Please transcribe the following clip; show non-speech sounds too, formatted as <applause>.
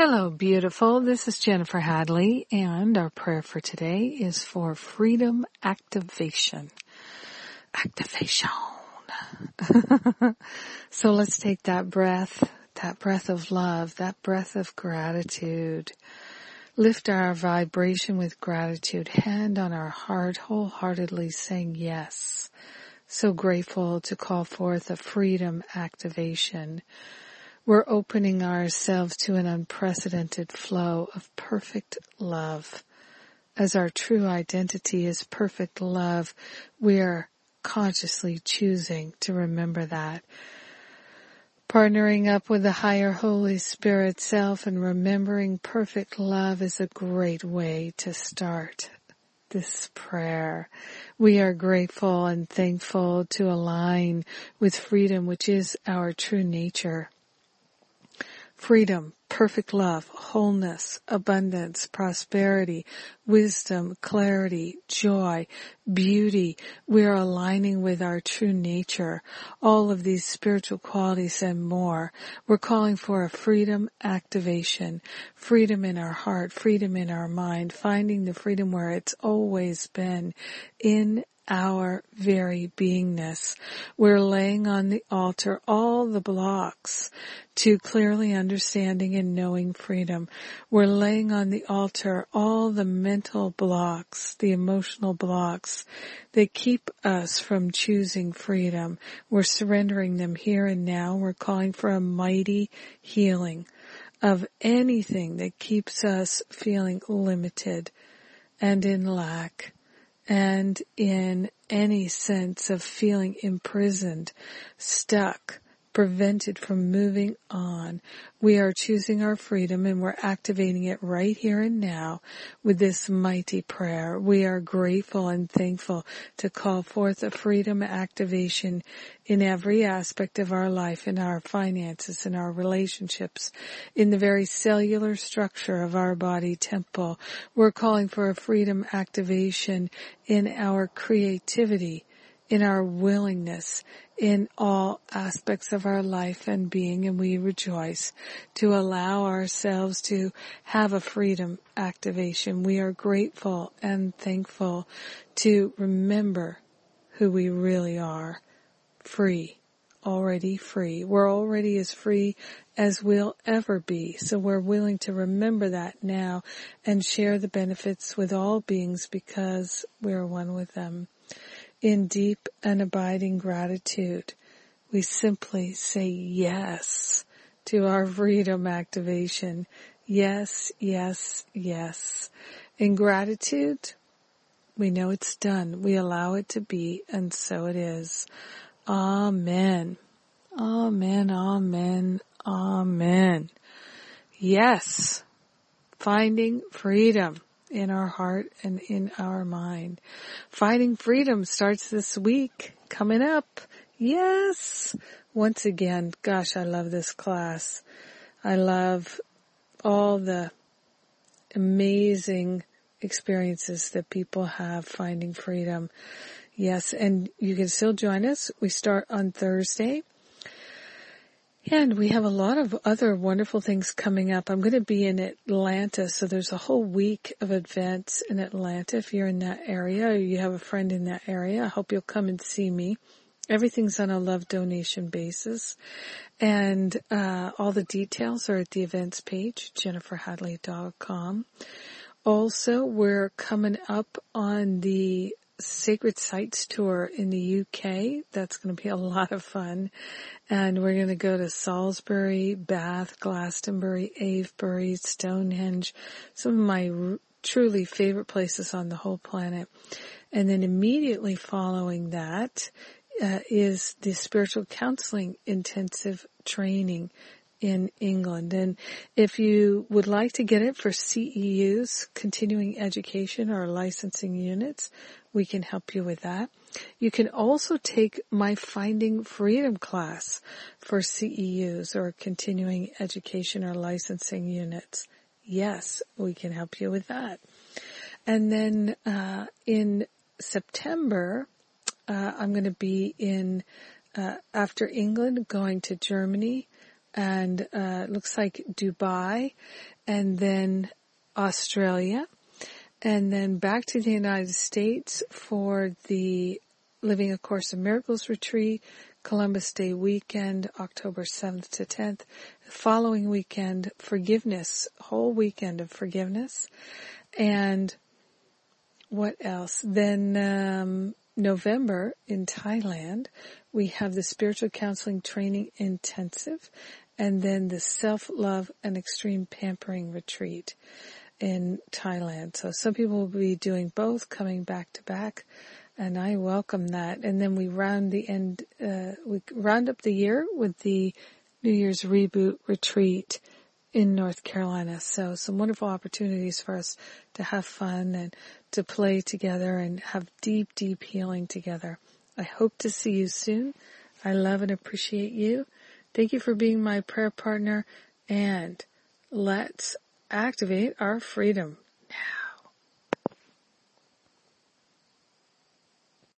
Hello, beautiful. This is Jennifer Hadley, and our prayer for today is for freedom activation. Activation. <laughs> so let's take that breath, that breath of love, that breath of gratitude. Lift our vibration with gratitude, hand on our heart, wholeheartedly saying yes. So grateful to call forth a freedom activation we're opening ourselves to an unprecedented flow of perfect love. As our true identity is perfect love, we are consciously choosing to remember that. Partnering up with the higher Holy Spirit self and remembering perfect love is a great way to start this prayer. We are grateful and thankful to align with freedom, which is our true nature freedom, perfect love, wholeness, abundance, prosperity, wisdom, clarity, joy, beauty. We are aligning with our true nature, all of these spiritual qualities and more. We're calling for a freedom activation, freedom in our heart, freedom in our mind, finding the freedom where it's always been in our very beingness. We're laying on the altar all the blocks to clearly understanding and knowing freedom. We're laying on the altar all the mental blocks, the emotional blocks that keep us from choosing freedom. We're surrendering them here and now. We're calling for a mighty healing of anything that keeps us feeling limited and in lack and in any sense of feeling imprisoned, stuck, prevented from moving on. We are choosing our freedom and we're activating it right here and now with this mighty prayer. We are grateful and thankful to call forth a freedom activation in every aspect of our life, in our finances, in our relationships, in the very cellular structure of our body temple. We're calling for a freedom activation in our creativity, in our willingness, in all aspects of our life and being and we rejoice to allow ourselves to have a freedom activation. We are grateful and thankful to remember who we really are. Free. Already free. We're already as free as we'll ever be. So we're willing to remember that now and share the benefits with all beings because we're one with them. In deep and abiding gratitude, we simply say yes to our freedom activation. Yes, yes, yes. In gratitude, we know it's done. We allow it to be, and so it is. Amen. Amen, amen, amen. Yes. Finding freedom in our heart and in our mind. Finding Freedom starts this week, coming up. Yes! Once again, gosh, I love this class. I love all the amazing experiences that people have finding freedom. Yes, and you can still join us. We start on Thursday and we have a lot of other wonderful things coming up. I'm going to be in Atlanta, so there's a whole week of events in Atlanta. If you're in that area or you have a friend in that area, I hope you'll come and see me. Everything's on a love donation basis. And uh, all the details are at the events page, jenniferhadley.com. Also, we're coming up on the Sacred Sites tour in the UK. That's going to be a lot of fun. And we're going to go to Salisbury, Bath, Glastonbury, Avebury, Stonehenge, some of my r- truly favorite places on the whole planet. And then immediately following that uh, is the spiritual counseling intensive training in England. And if you would like to get it for CEUs, continuing education or licensing units, we can help you with that. You can also take my Finding Freedom class for CEUs or continuing education or licensing units. Yes, we can help you with that. And then uh, in September, uh, I'm going to be in uh, after England, going to Germany, and uh, looks like Dubai, and then Australia, and then back to the United States for the Living A Course in Miracles retreat, Columbus Day weekend, October 7th to 10th. The following weekend, forgiveness, whole weekend of forgiveness. And what else? Then um, November in Thailand, we have the spiritual counseling training intensive and then the self-love and extreme pampering retreat in Thailand. So some people will be doing both coming back to back and I welcome that. And then we round the end, uh, we round up the year with the New Year's reboot retreat in North Carolina. So some wonderful opportunities for us to have fun and to play together and have deep, deep healing together. I hope to see you soon. I love and appreciate you. Thank you for being my prayer partner and let's activate our freedom.